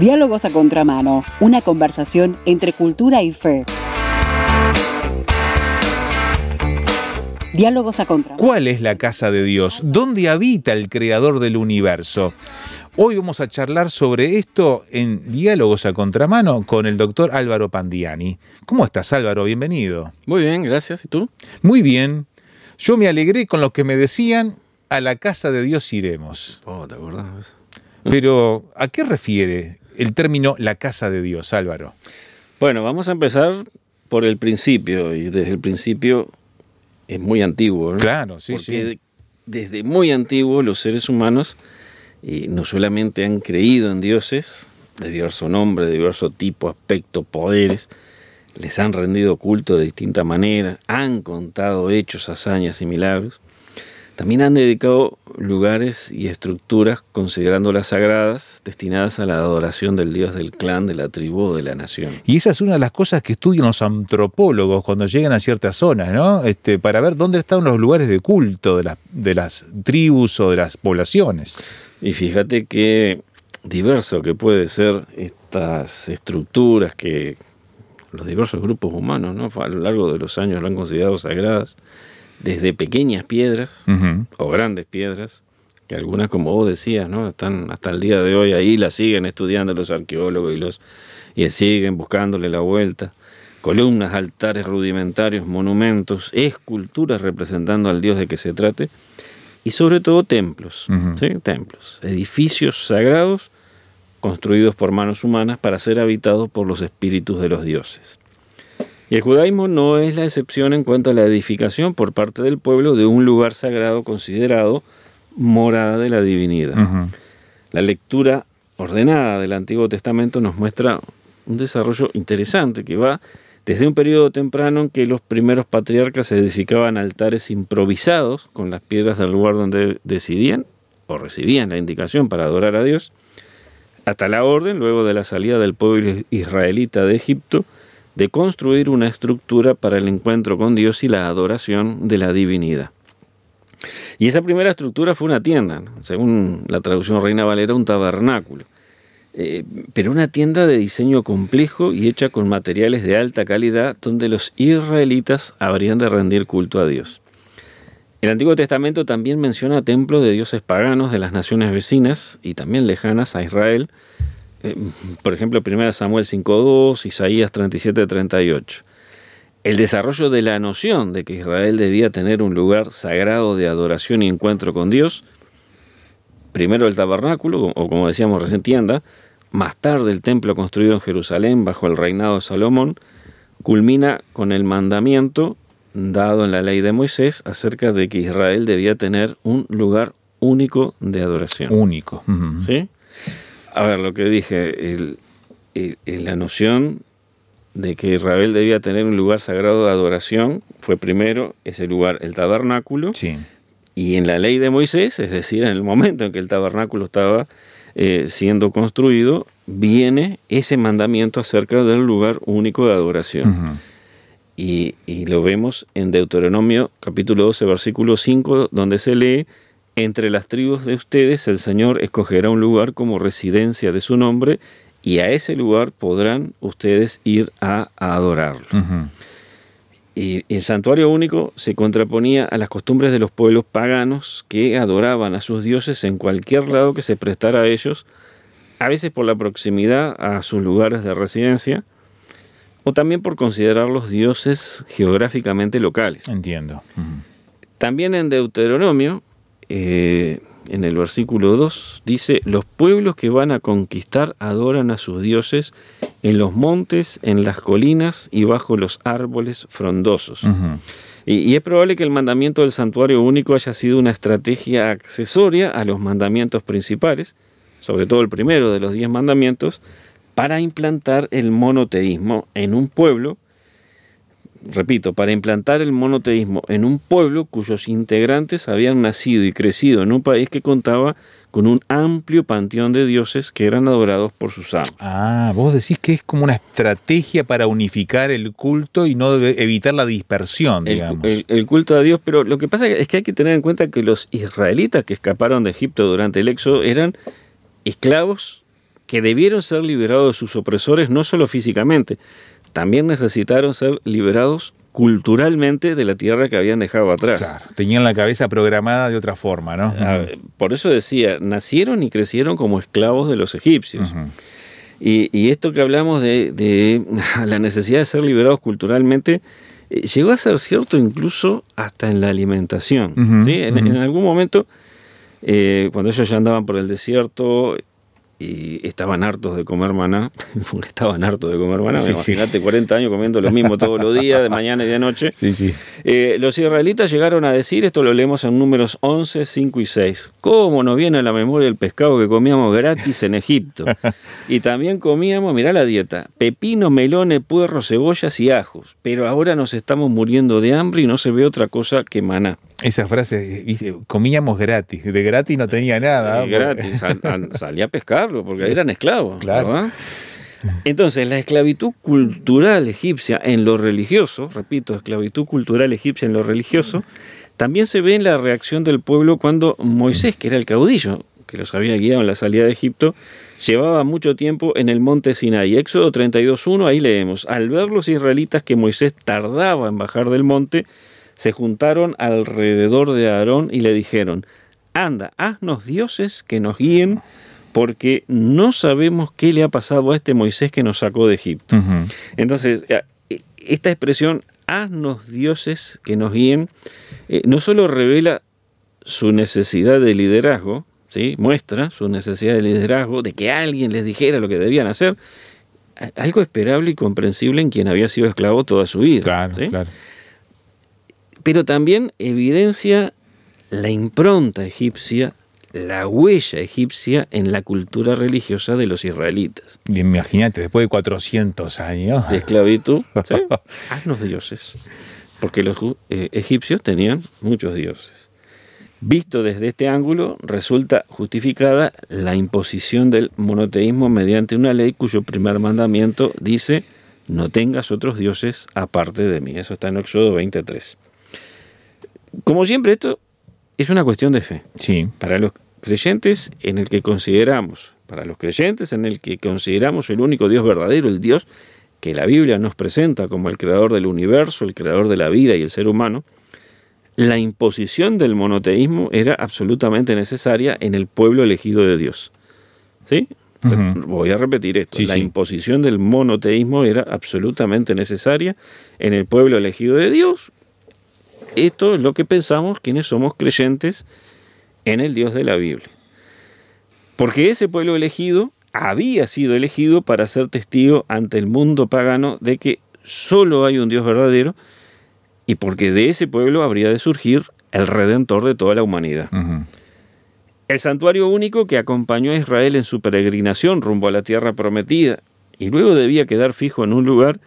Diálogos a contramano, una conversación entre cultura y fe. Diálogos a contramano. ¿Cuál es la casa de Dios? ¿Dónde habita el creador del universo? Hoy vamos a charlar sobre esto en Diálogos a Contramano con el doctor Álvaro Pandiani. ¿Cómo estás Álvaro? Bienvenido. Muy bien, gracias. ¿Y tú? Muy bien. Yo me alegré con lo que me decían, a la casa de Dios iremos. Oh, ¿te acordás? Pero, ¿a qué refiere el término la casa de Dios, Álvaro? Bueno, vamos a empezar por el principio, y desde el principio es muy antiguo, ¿no? Claro, sí, Porque sí. desde muy antiguo los seres humanos eh, no solamente han creído en dioses de diverso nombre, de diverso tipo, aspecto, poderes, les han rendido culto de distinta manera, han contado hechos, hazañas y milagros, también han dedicado lugares y estructuras considerándolas sagradas, destinadas a la adoración del dios del clan, de la tribu o de la nación. Y esa es una de las cosas que estudian los antropólogos cuando llegan a ciertas zonas, ¿no? Este, para ver dónde están los lugares de culto de, las de las tribus o de las poblaciones. Y fíjate qué diverso que puede ser estas estructuras que los diversos grupos humanos, ¿no? A lo largo de los años lo han considerado sagradas, desde pequeñas piedras o grandes piedras, que algunas, como vos decías, ¿no? Están hasta el día de hoy ahí, las siguen estudiando los arqueólogos y los y siguen buscándole la vuelta. Columnas, altares rudimentarios, monumentos, esculturas representando al dios de que se trate, y sobre todo templos. ¿sí? templos, edificios sagrados construidos por manos humanas para ser habitados por los espíritus de los dioses. Y el judaísmo no es la excepción en cuanto a la edificación por parte del pueblo de un lugar sagrado considerado morada de la divinidad. La lectura ordenada del Antiguo Testamento nos muestra un desarrollo interesante que va desde un periodo temprano en que los primeros patriarcas edificaban altares improvisados con las piedras del lugar donde decidían o recibían la indicación para adorar a Dios, hasta la orden, luego de la salida del pueblo israelita de Egipto, de construir una estructura para el encuentro con Dios y la adoración de la divinidad. Y esa primera estructura fue una tienda, según la traducción Reina Valera, un tabernáculo. Eh, pero una tienda de diseño complejo y hecha con materiales de alta calidad donde los israelitas habrían de rendir culto a Dios. El Antiguo Testamento también menciona templos de dioses paganos de las naciones vecinas y también lejanas a Israel. Eh, por ejemplo, 1 Samuel 5.2, Isaías 37.38. El desarrollo de la noción de que Israel debía tener un lugar sagrado de adoración y encuentro con Dios, primero el tabernáculo, o como decíamos recién tienda, más tarde el templo construido en Jerusalén bajo el reinado de Salomón, culmina con el mandamiento dado en la ley de Moisés acerca de que Israel debía tener un lugar único de adoración. Único. ¿Sí? A ver, lo que dije, el- el- el- la noción de que Israel debía tener un lugar sagrado de adoración fue primero ese lugar, el tabernáculo, Sí. y en la ley de Moisés, es decir, en el momento en que el tabernáculo estaba eh, siendo construido, viene ese mandamiento acerca del lugar único de adoración. Y, y lo vemos en Deuteronomio capítulo 12, versículo 5, donde se lee, entre las tribus de ustedes el Señor escogerá un lugar como residencia de su nombre, y a ese lugar podrán ustedes ir a, a adorarlo. Y el santuario único se contraponía a las costumbres de los pueblos paganos que adoraban a sus dioses en cualquier lado que se prestara a ellos, a veces por la proximidad a sus lugares de residencia, o también por considerarlos dioses geográficamente locales. Entiendo. También en Deuteronomio, eh, en el versículo 2, dice, los pueblos que van a conquistar adoran a sus dioses en los montes, en las colinas y bajo los árboles frondosos. Y, y es probable que el mandamiento del santuario único haya sido una estrategia accesoria a los mandamientos principales, sobre todo el primero de los diez mandamientos, para implantar el monoteísmo en un pueblo, repito, para implantar el monoteísmo en un pueblo cuyos integrantes habían nacido y crecido en un país que contaba con un amplio panteón de dioses que eran adorados por sus amos. Ah, vos decís que es como una estrategia para unificar el culto y no evitar la dispersión, el, digamos. el- el culto a Dios, pero lo que pasa es que hay que tener en cuenta que los israelitas que escaparon de Egipto durante el éxodo eran esclavos que debieron ser liberados de sus opresores no solo físicamente, también necesitaron ser liberados culturalmente de la tierra que habían dejado atrás. Claro, tenían la cabeza programada de otra forma, ¿no? Ah, por eso decía, nacieron y crecieron como esclavos de los egipcios. Y, y esto que hablamos de, de la necesidad de ser liberados culturalmente, eh, llegó a ser cierto incluso hasta en la alimentación. En algún momento, eh, cuando ellos ya andaban por el desierto y estaban hartos de comer maná, porque estaban hartos de comer maná, Sí, sí. imagínate 40 años comiendo lo mismo todos los días, de mañana y de noche. Sí, sí. Eh, los israelitas llegaron a decir, esto lo leemos en números 11, 5 y 6, ¿cómo nos viene a la memoria el pescado que comíamos gratis en Egipto? Y también comíamos, mirá la dieta, pepino, melones, puerros, cebollas y ajos, pero ahora nos estamos muriendo de hambre y no se ve otra cosa que maná. Esa frase, dice, comíamos gratis. De gratis no tenía nada. Eh, gratis, sal- salía a pescarlo porque eran esclavos. Claro. ¿verdad? Entonces, la esclavitud cultural egipcia en lo religioso, repito, esclavitud cultural egipcia en lo religioso, también se ve en la reacción del pueblo cuando Moisés, que era el caudillo, que los había guiado en la salida de Egipto, llevaba mucho tiempo en el monte Sinai. Éxodo 32.1, ahí leemos, al ver los israelitas que Moisés tardaba en bajar del monte, se juntaron alrededor de Aarón y le dijeron, anda, haznos dioses que nos guíen, porque no sabemos qué le ha pasado a este Moisés que nos sacó de Egipto. Entonces, eh, esta expresión, haznos dioses que nos guíen, eh, no solo revela su necesidad de liderazgo, ¿sí? muestra su necesidad de liderazgo, de que alguien les dijera lo que debían hacer, algo esperable y comprensible en quien había sido esclavo toda su vida. Claro, ¿sí? claro. Pero también evidencia la impronta egipcia, la huella egipcia en la cultura religiosa de los israelitas. Y Imagínate, después de 400 años. De esclavitud, ¿sí? haznos dioses, porque los eh, egipcios tenían muchos dioses. Visto desde este ángulo, resulta justificada la imposición del monoteísmo mediante una ley cuyo primer mandamiento dice, no tengas otros dioses aparte de mí. Eso está en Éxodo 23. Como siempre, esto es una cuestión de fe. Sí. Para los creyentes en el que consideramos, para los creyentes en el que consideramos el único Dios verdadero, el Dios que la Biblia nos presenta como el creador del universo, el creador de la vida y el ser humano, la imposición del monoteísmo era absolutamente necesaria en el pueblo elegido de Dios. ¿Sí? Voy a repetir esto. Sí, la sí. imposición del monoteísmo era absolutamente necesaria en el pueblo elegido de Dios. Esto es lo que pensamos quienes somos creyentes en el Dios de la Biblia. Porque ese pueblo elegido había sido elegido para ser testigo ante el mundo pagano de que solo hay un Dios verdadero y porque de ese pueblo habría de surgir el redentor de toda la humanidad. El santuario único que acompañó a Israel en su peregrinación rumbo a la tierra prometida y luego debía quedar fijo en un lugar,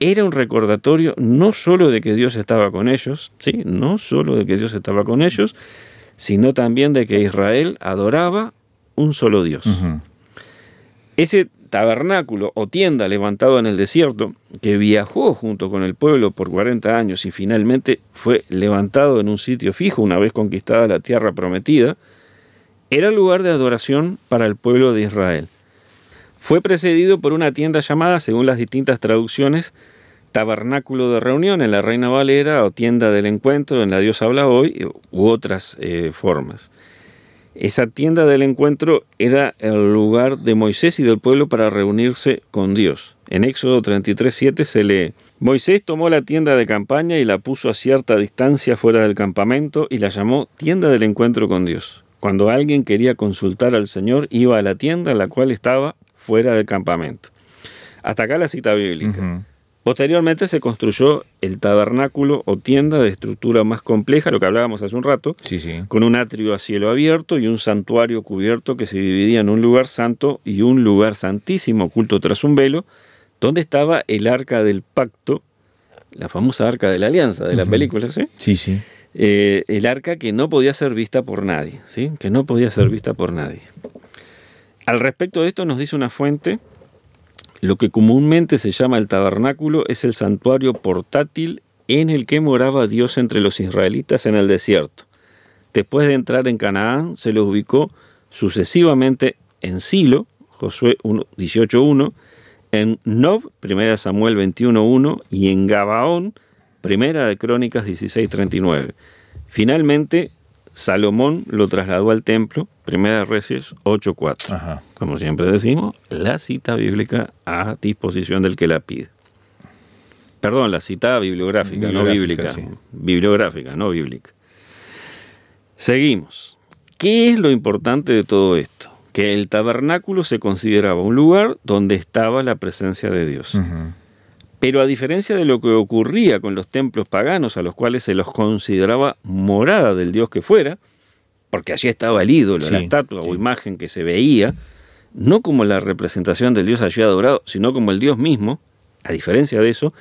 era un recordatorio no solo de que Dios estaba con ellos, sí, no solo de que Dios estaba con ellos, sino también de que Israel adoraba un solo Dios. Ese tabernáculo o tienda levantado en el desierto, que viajó junto con el pueblo por 40 años y finalmente fue levantado en un sitio fijo una vez conquistada la tierra prometida, era lugar de adoración para el pueblo de Israel. Fue precedido por una tienda llamada, según las distintas traducciones, tabernáculo de reunión en la Reina Valera o tienda del encuentro en la Dios habla hoy u otras eh, formas. Esa tienda del encuentro era el lugar de Moisés y del pueblo para reunirse con Dios. En Éxodo 33:7 se lee: Moisés tomó la tienda de campaña y la puso a cierta distancia fuera del campamento y la llamó tienda del encuentro con Dios. Cuando alguien quería consultar al Señor, iba a la tienda, la cual estaba fuera del campamento. Hasta acá la cita bíblica. Posteriormente se construyó el tabernáculo o tienda de estructura más compleja, lo que hablábamos hace un rato, Sí, sí. con un atrio a cielo abierto y un santuario cubierto que se dividía en un lugar santo y un lugar santísimo oculto tras un velo, donde estaba el arca del pacto, la famosa arca de la alianza de la Ujú. película, ¿sí? Sí, sí. Eh, el arca que no podía ser vista por nadie, ¿sí? Que no podía ser vista por nadie. Al respecto de esto nos dice una fuente, lo que comúnmente se llama el tabernáculo es el santuario portátil en el que moraba Dios entre los israelitas en el desierto. Después de entrar en Canaán, se lo ubicó sucesivamente en Silo, Josué 18.1, en Nob, 1 Samuel 21.1 y en Gabaón, Primera de Crónicas 16.39. Finalmente, Salomón lo trasladó al templo, Primera de Reyes 8.4. Como siempre decimos, la cita bíblica a disposición del que la pide. Perdón, la cita bibliográfica, no bíblica. Bibliográfica, no bíblica. Seguimos. ¿Qué es lo importante de todo esto? Que el tabernáculo se consideraba un lugar donde estaba la presencia de Dios. Pero a diferencia de lo que ocurría con los templos paganos a los cuales se los consideraba morada del Dios que fuera, porque allí estaba el ídolo, la estatua o imagen que se veía, no como la representación del Dios allí adorado, sino como el Dios mismo, a diferencia de eso,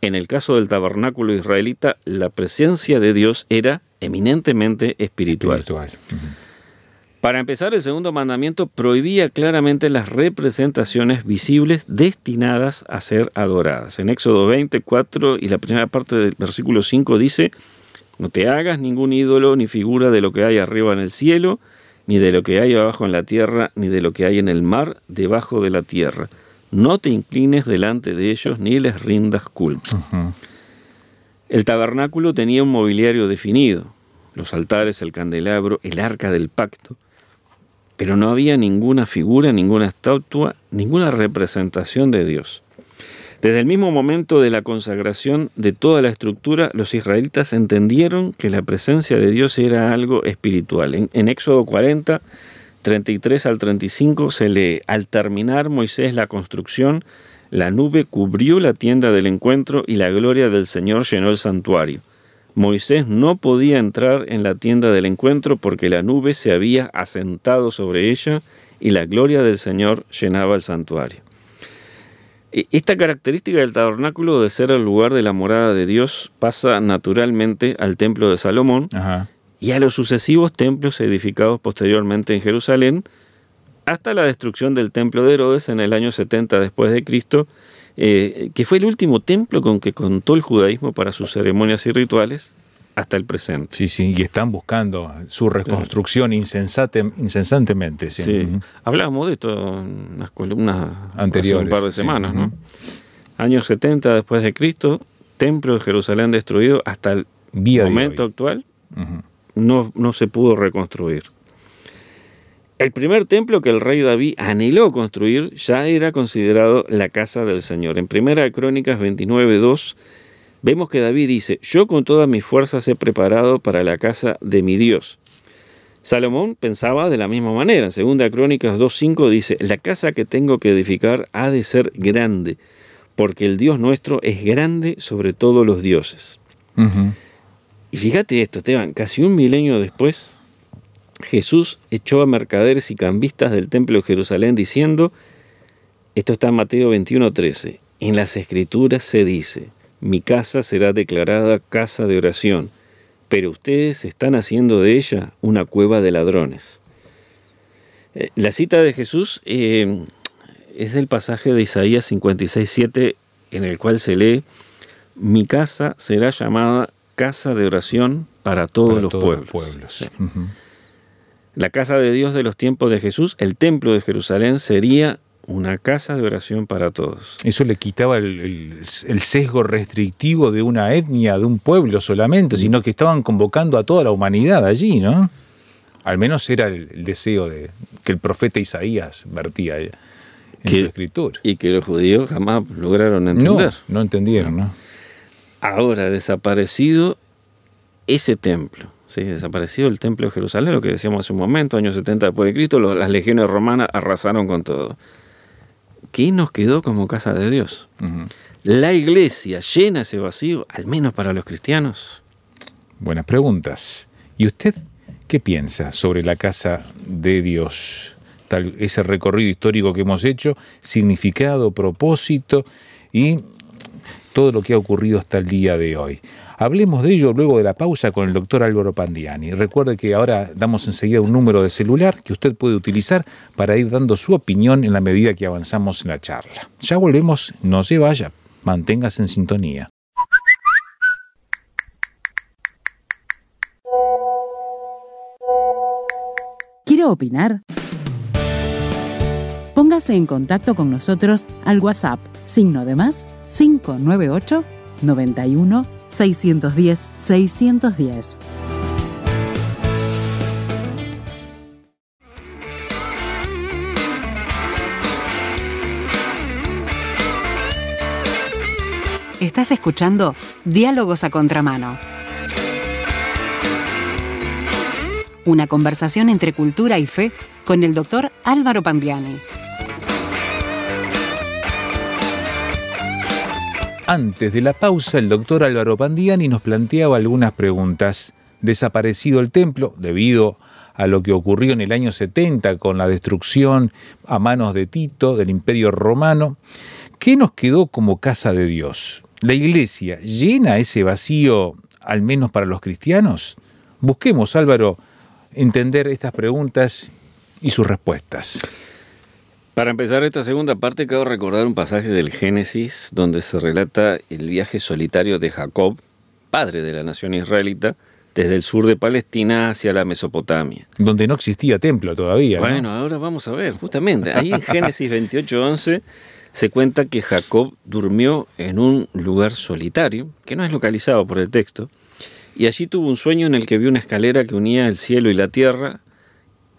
en el caso del tabernáculo israelita, la presencia de Dios era eminentemente espiritual. Para empezar, el segundo mandamiento prohibía claramente las representaciones visibles destinadas a ser adoradas. En Éxodo 24 y la primera parte del versículo 5 dice, no te hagas ningún ídolo ni figura de lo que hay arriba en el cielo, ni de lo que hay abajo en la tierra, ni de lo que hay en el mar debajo de la tierra no te inclines delante de ellos ni les rindas culpa. El tabernáculo tenía un mobiliario definido, los altares, el candelabro, el arca del pacto, pero no había ninguna figura, ninguna estatua, ninguna representación de Dios. Desde el mismo momento de la consagración de toda la estructura, los israelitas entendieron que la presencia de Dios era algo espiritual. En, Éxodo 40 33 al 35 se lee, al terminar Moisés la construcción, la nube cubrió la tienda del encuentro y la gloria del Señor llenó el santuario. Moisés no podía entrar en la tienda del encuentro porque la nube se había asentado sobre ella y la gloria del Señor llenaba el santuario. E, esta característica del tabernáculo de ser el lugar de la morada de Dios pasa naturalmente al templo de Salomón, y a los sucesivos templos edificados posteriormente en Jerusalén, hasta la destrucción del templo de Herodes en el año 70 después de Cristo, eh, que fue el último templo con que contó el judaísmo para sus ceremonias y rituales hasta el presente. Sí, sí, y están buscando su reconstrucción incesantemente. Sí. Hablábamos de esto en las columnas anteriores, hace un par de semanas, ¿no? Años 70 después de Cristo, templo de Jerusalén destruido hasta el momento actual no, no se pudo reconstruir. El primer templo que el rey David anheló construir ya era considerado la casa del Señor. En Primera Crónicas 29.2 vemos que David dice, yo con todas mis fuerzas he preparado para la casa de mi Dios. Salomón pensaba de la misma manera. En Segunda Crónicas 2.5 dice, la casa que tengo que edificar ha de ser grande, porque el Dios nuestro es grande sobre todos los dioses. Y fíjate esto, Esteban, casi un milenio después, Jesús echó a mercaderes y cambistas del templo de Jerusalén diciendo, esto está en Mateo 21:13, en las escrituras se dice, mi casa será declarada casa de oración, pero ustedes están haciendo de ella una cueva de ladrones. Eh, la cita de Jesús eh, es del pasaje de Isaías 56:7, en el cual se lee, mi casa será llamada casa de oración para todos los pueblos. La casa de Dios de los tiempos de Jesús, el templo de Jerusalén, sería una casa de oración para todos. Eso le quitaba el, sesgo restrictivo de una etnia, de un pueblo solamente, sino que estaban convocando a toda la humanidad allí, ¿no? Al menos era el, deseo de, que el profeta Isaías vertía en su escritura. Y que los judíos jamás lograron entender. No, no entendieron, ¿no? Ahora, desaparecido ese templo, ¿sí? desaparecido el templo de Jerusalén, lo que decíamos hace un momento, años 70 después de Cristo, las legiones romanas arrasaron con todo. ¿Qué nos quedó como casa de Dios? ¿La iglesia llena ese vacío, al menos para los cristianos? Buenas preguntas. ¿Y usted qué piensa sobre la casa de Dios? Tal, ese recorrido histórico que hemos hecho, significado, propósito y todo lo que ha ocurrido hasta el día de hoy. Hablemos de ello luego de la pausa con el doctor Álvaro Pandiani. Recuerde que ahora damos enseguida un número de celular que usted puede utilizar para ir dando su opinión en la medida que avanzamos en la charla. Ya volvemos, no se vaya, manténgase en sintonía. ¿Quiere opinar? Póngase en contacto con nosotros al WhatsApp, signo de más 598 91 610 610. Estás escuchando Diálogos a Contramano. Una conversación entre cultura y fe con el doctor Álvaro Pandiani. Antes de la pausa, el doctor Álvaro Pandiani nos planteaba algunas preguntas. Desaparecido el templo debido a lo que ocurrió en el año 70 con la destrucción a manos de Tito del Imperio Romano, ¿qué nos quedó como casa de Dios? ¿La iglesia llena ese vacío, al menos para los cristianos? Busquemos, Álvaro, entender estas preguntas y sus respuestas. Para empezar esta segunda parte, quiero recordar un pasaje del Génesis donde se relata el viaje solitario de Jacob, padre de la nación israelita, desde el sur de Palestina hacia la Mesopotamia. Donde no existía templo todavía. Bueno, ahora vamos a ver, justamente, ahí en Génesis 28:11 se cuenta que Jacob durmió en un lugar solitario, que no es localizado por el texto, y allí tuvo un sueño en el que vio una escalera que unía el cielo y la tierra,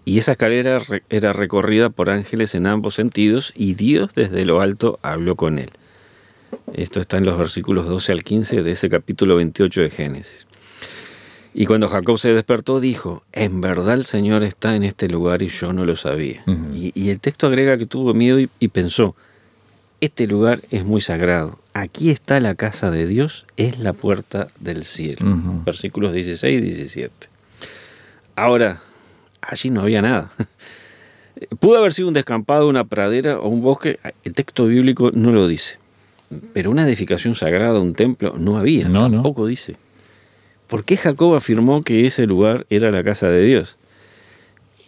y esa escalera era recorrida por ángeles en ambos sentidos, y Dios desde lo alto habló con él. Esto está en los versículos 12 al 15 de ese capítulo 28 de Génesis. Y cuando Jacob se despertó, dijo, en verdad el Señor está en este lugar y yo no lo sabía. y, el texto agrega que tuvo miedo y pensó, este lugar es muy sagrado. Aquí está la casa de Dios, es la puerta del cielo. Versículos 16 y 17. Ahora, allí no había nada. Pudo haber sido un descampado, una pradera o un bosque. El texto bíblico no lo dice. Pero una edificación sagrada, un templo, no había. No, tampoco dice. ¿Por qué Jacob afirmó que ese lugar era la casa de Dios?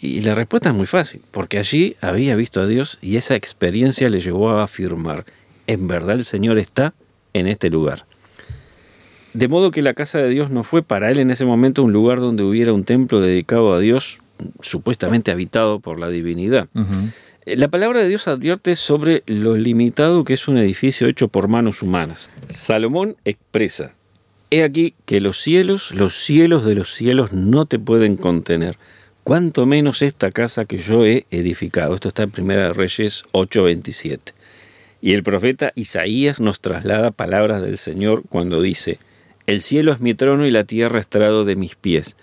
Y la respuesta es muy fácil, porque allí había visto a Dios y esa experiencia le llevó a afirmar, en verdad el Señor está en este lugar. De modo que la casa de Dios no fue para él en ese momento un lugar donde hubiera un templo dedicado a Dios, supuestamente habitado por la divinidad. La palabra de Dios advierte sobre lo limitado que es un edificio hecho por manos humanas. Salomón expresa, he aquí que los cielos, los cielos de los cielos no te pueden contener cuanto menos esta casa que yo he edificado. Esto está en Primera Reyes 8:27. Y el profeta Isaías nos traslada palabras del Señor cuando dice, El cielo es mi trono y la tierra estrado de mis pies.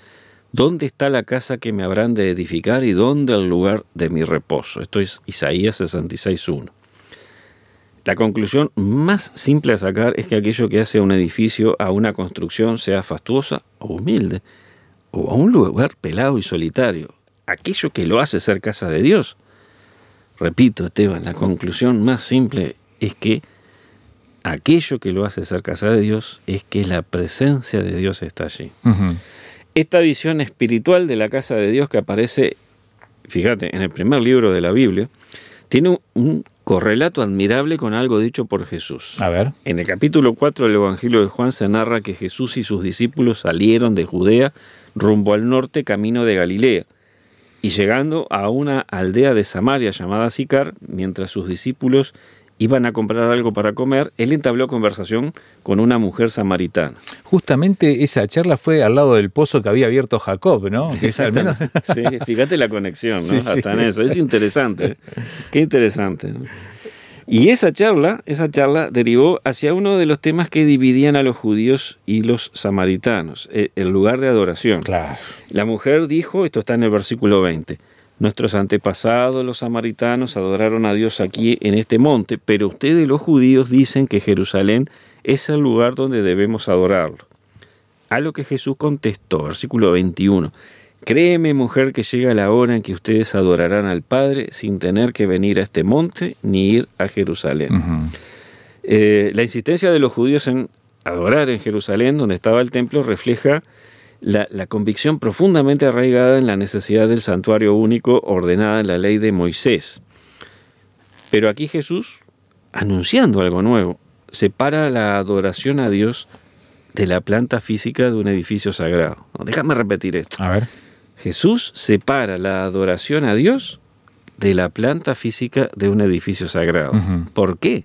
¿Dónde está la casa que me habrán de edificar y dónde el lugar de mi reposo? Esto es Isaías 66.1. La conclusión más simple a sacar es que aquello que hace un edificio, a una construcción, sea fastuosa o humilde, o a un lugar pelado y solitario, aquello que lo hace ser casa de Dios. Repito, Esteban, la conclusión más simple es que aquello que lo hace ser casa de Dios es que la presencia de Dios está allí. Esta visión espiritual de la casa de Dios que aparece, fíjate, en el primer libro de la Biblia, tiene un correlato admirable con algo dicho por Jesús. A ver. En el capítulo 4 del Evangelio de Juan se narra que Jesús y sus discípulos salieron de Judea rumbo al norte camino de Galilea, y llegando a una aldea de Samaria llamada Sicar, mientras sus discípulos iban a comprar algo para comer, él entabló conversación con una mujer samaritana. Justamente esa charla fue al lado del pozo que había abierto Jacob, ¿no? sí, fíjate la conexión, ¿no? Hasta en eso. Es interesante. ¿eh? Qué interesante. Y esa charla, esa charla derivó hacia uno de los temas que dividían a los judíos y los samaritanos, e, el lugar de adoración. Claro. La mujer dijo, esto está en el versículo 20, nuestros antepasados, los samaritanos, adoraron a Dios aquí en este monte, pero ustedes los judíos dicen que Jerusalén es el lugar donde debemos adorarlo. A lo que Jesús contestó, versículo 21, Créeme, mujer, que llega la hora en que ustedes adorarán al Padre sin tener que venir a este monte ni ir a Jerusalén. Eh, la insistencia de los judíos en adorar en Jerusalén, donde estaba el templo, refleja la, la, convicción profundamente arraigada en la necesidad del santuario único ordenada en la ley de Moisés. Pero aquí Jesús, anunciando algo nuevo, separa la adoración a Dios de la planta física de un edificio sagrado. Déjame repetir esto. A ver. Jesús separa la adoración a Dios de la planta física de un edificio sagrado. ¿Por qué?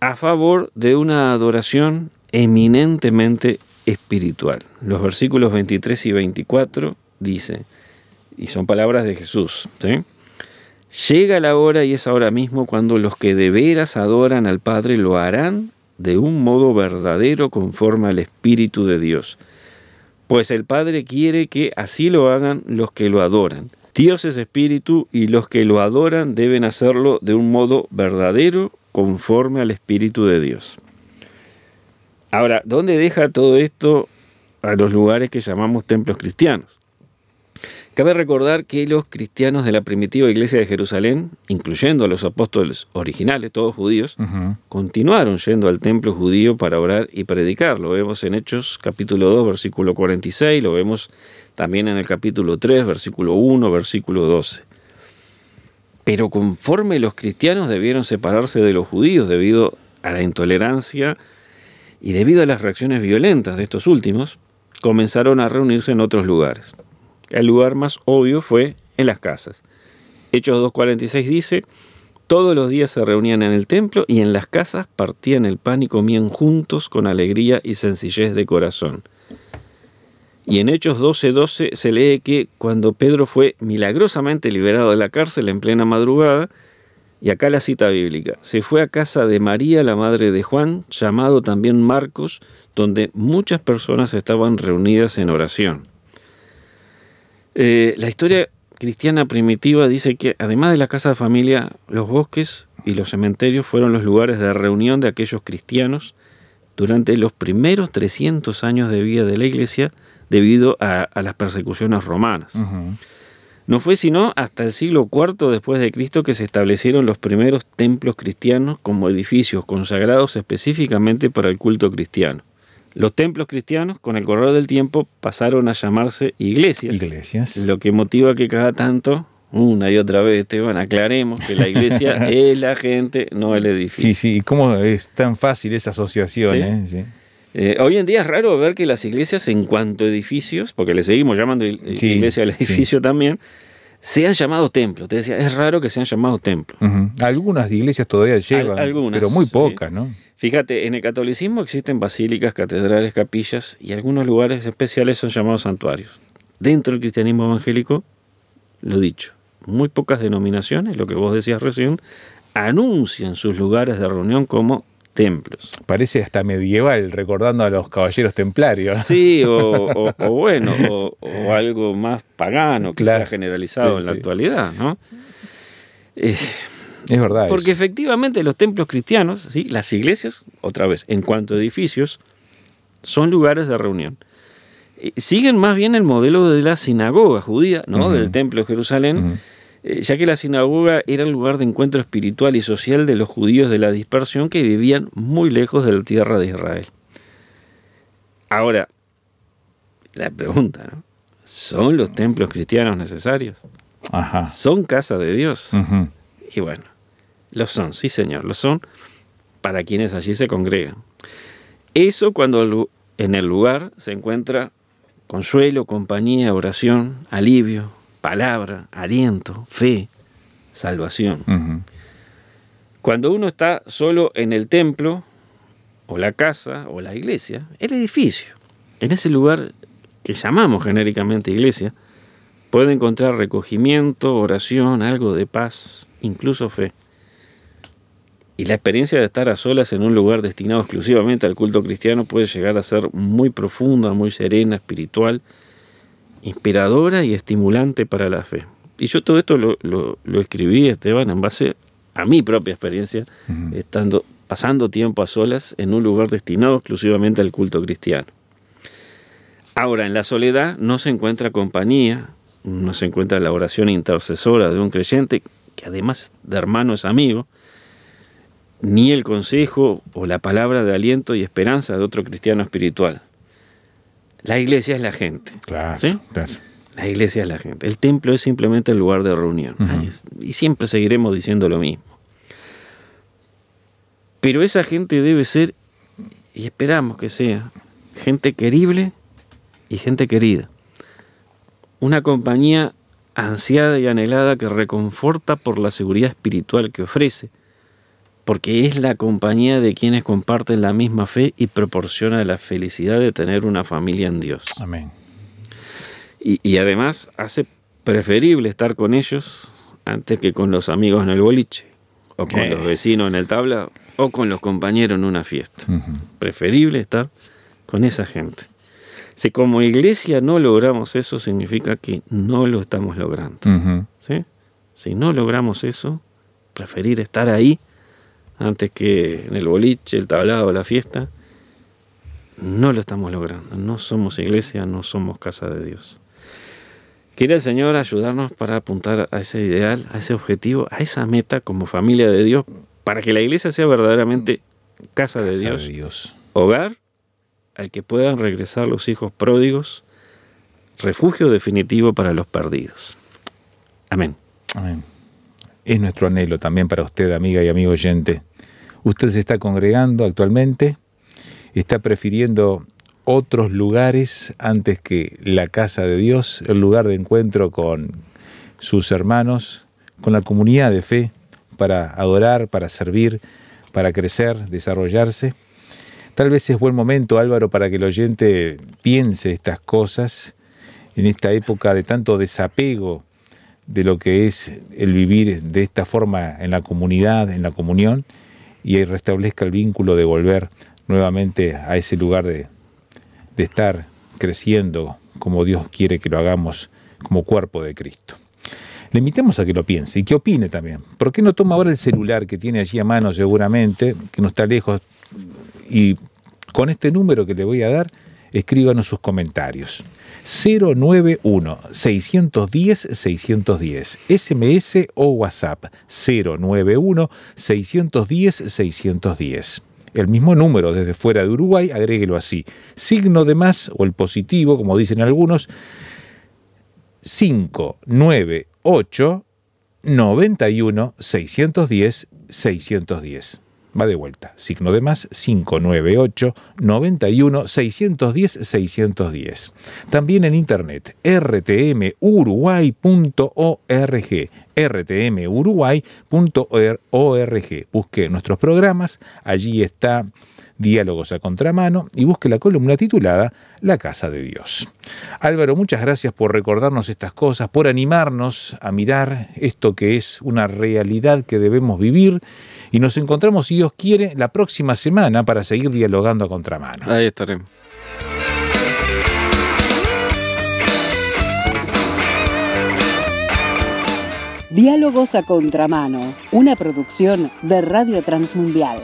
A favor de una adoración eminentemente espiritual. Los versículos 23 y 24 dice, y son palabras de Jesús, ¿sí? Llega la hora y es ahora mismo cuando los que de veras adoran al Padre lo harán de un modo verdadero conforme al Espíritu de Dios. Pues el Padre quiere que así lo hagan los que lo adoran. Dios es Espíritu y los que lo adoran deben hacerlo de un modo verdadero conforme al Espíritu de Dios. Ahora, ¿dónde deja todo esto a los lugares que llamamos templos cristianos? Cabe recordar que los cristianos de la primitiva iglesia de Jerusalén, incluyendo a los apóstoles originales, todos judíos, continuaron yendo al templo judío para orar y predicar. Lo vemos en Hechos capítulo 2, versículo 46, lo vemos también en el capítulo 3, versículo 1, versículo 12. Pero conforme los cristianos debieron separarse de los judíos debido a la intolerancia y debido a las reacciones violentas de estos últimos, comenzaron a reunirse en otros lugares. El lugar más obvio fue en las casas. Hechos 2.46 dice, todos los días se reunían en el templo y en las casas partían el pan y comían juntos con alegría y sencillez de corazón. Y en Hechos 12:12 se lee que cuando Pedro fue milagrosamente liberado de la cárcel en plena madrugada, y acá la cita bíblica, se fue a casa de María, la madre de Juan, llamado también Marcos, donde muchas personas estaban reunidas en oración. Eh, la historia cristiana primitiva dice que además de la casa de familia, los bosques y los cementerios fueron los lugares de reunión de aquellos cristianos durante los primeros 300 años de vida de la iglesia debido a, las persecuciones romanas. No fue sino hasta el siglo IV después de Cristo que se establecieron los primeros templos cristianos como edificios consagrados específicamente para el culto cristiano. Los templos cristianos, con el correr del tiempo, pasaron a llamarse iglesias. Iglesias. Lo que motiva que cada tanto, una y otra vez, Esteban, aclaremos que la iglesia es la gente, no el edificio. Sí, sí, y cómo es tan fácil esa asociación, Sí. ¿eh? Sí. Eh, hoy en día es raro ver que las iglesias, en cuanto a edificios, porque le seguimos llamando Sí, iglesia al sí. edificio también, sean llamados templos. Te decía, es raro que sean llamados templos. Ujú. Algunas iglesias todavía llevan, algunas, pero muy sí. pocas, ¿no? Fíjate, en el catolicismo existen basílicas, catedrales, capillas y algunos lugares especiales son llamados santuarios. Dentro del cristianismo evangélico, lo dicho, muy pocas denominaciones, lo que vos decías recién, anuncian sus lugares de reunión como templos. Parece hasta medieval, recordando a los caballeros templarios. Sí, o, o- o bueno, o, o algo más pagano que Claro. sea generalizado Sí, en la sí. actualidad, ¿no? Eh, Es verdad. porque eso. efectivamente los templos cristianos, ¿sí? las iglesias, otra vez, en cuanto a edificios, son lugares de reunión. Eh, Siguen más bien el modelo de la sinagoga judía, ¿no? Del templo de Jerusalén. Eh, ya que la sinagoga era el lugar de encuentro espiritual y social de los judíos de la dispersión que vivían muy lejos de la tierra de Israel. Ahora, la pregunta, ¿no? ¿Son los templos cristianos necesarios? Ajá. ¿Son casa de Dios? Y bueno, lo son, sí señor, lo son para quienes allí se congregan. Eso cuando en el lugar se encuentra consuelo, compañía, oración, alivio, palabra, aliento, fe, salvación. Cuando uno está solo en el templo, o la casa, o la iglesia, el edificio, en ese lugar que llamamos genéricamente iglesia, puede encontrar recogimiento, oración, algo de paz, incluso fe. Y la experiencia de estar a solas en un lugar destinado exclusivamente al culto cristiano puede llegar a ser muy profunda, muy serena, espiritual, inspiradora y estimulante para la fe. Y yo todo esto lo, lo- lo escribí, Esteban, en base a mi propia experiencia, estando, pasando tiempo a solas en un lugar destinado exclusivamente al culto cristiano. Ahora, en la soledad no se encuentra compañía, no se encuentra la oración intercesora de un creyente, que además de hermano es amigo, ni el consejo o la palabra de aliento y esperanza de otro cristiano espiritual. La iglesia es la gente. Claro, ¿sí? claro. La iglesia es la gente. El templo es simplemente el lugar de reunión. Y siempre seguiremos diciendo lo mismo. Pero esa gente debe ser, y esperamos que sea, gente querible y gente querida. Una compañía ansiada y anhelada que reconforta por la seguridad espiritual que ofrece, porque es la compañía de quienes comparten la misma fe y proporciona la felicidad de tener una familia en Dios. Amén. Y, y además hace preferible estar con ellos antes que con los amigos en el boliche, o con Eh. los vecinos en el tablado, o con los compañeros en una fiesta. Preferible estar con esa gente. Si como iglesia no logramos eso, significa que no lo estamos logrando. ¿sí? Si no logramos eso, preferir estar ahí antes que en el boliche, el tablado, la fiesta, no lo estamos logrando. No somos iglesia, no somos casa de Dios. Quiere el Señor ayudarnos para apuntar a ese ideal, a ese objetivo, a esa meta como familia de Dios, para que la iglesia sea verdaderamente casa de Dios, de Dios. hogar al que puedan regresar los hijos pródigos, refugio definitivo para los perdidos. Amén. Amén. Es nuestro anhelo también para usted, amiga y amigo oyente. Usted se está congregando actualmente, está prefiriendo otros lugares antes que la casa de Dios, el lugar de encuentro con sus hermanos, con la comunidad de fe, para adorar, para servir, para crecer, desarrollarse. Tal vez es buen momento, Álvaro, para que el oyente piense estas cosas en esta época de tanto desapego de lo que es el vivir de esta forma en la comunidad, en la comunión, y restablezca el vínculo de volver nuevamente a ese lugar de, de estar creciendo como Dios quiere que lo hagamos como cuerpo de Cristo. Le invitamos a que lo piense y que opine también. ¿Por qué no toma ahora el celular que tiene allí a mano seguramente, que no está lejos, y con este número que le voy a dar, escríbanos sus comentarios. 091-610-610, SMS o WhatsApp 091-610-610. El mismo número desde fuera de Uruguay, agréguelo así. Signo de más o el positivo, como dicen algunos, 598 91 610 610. Va de vuelta. Signo de más 598 91 610 610. También en internet rtmuruguay.org rtmuruguay.org. Busque nuestros programas, allí está Diálogos a Contramano y busque la columna titulada La Casa de Dios. Álvaro, muchas gracias por recordarnos estas cosas, por animarnos a mirar esto que es una realidad que debemos vivir y nos encontramos, si Dios quiere, la próxima semana para seguir dialogando a contramano. Ahí estaremos. Diálogos a Contramano, una producción de Radio Transmundial.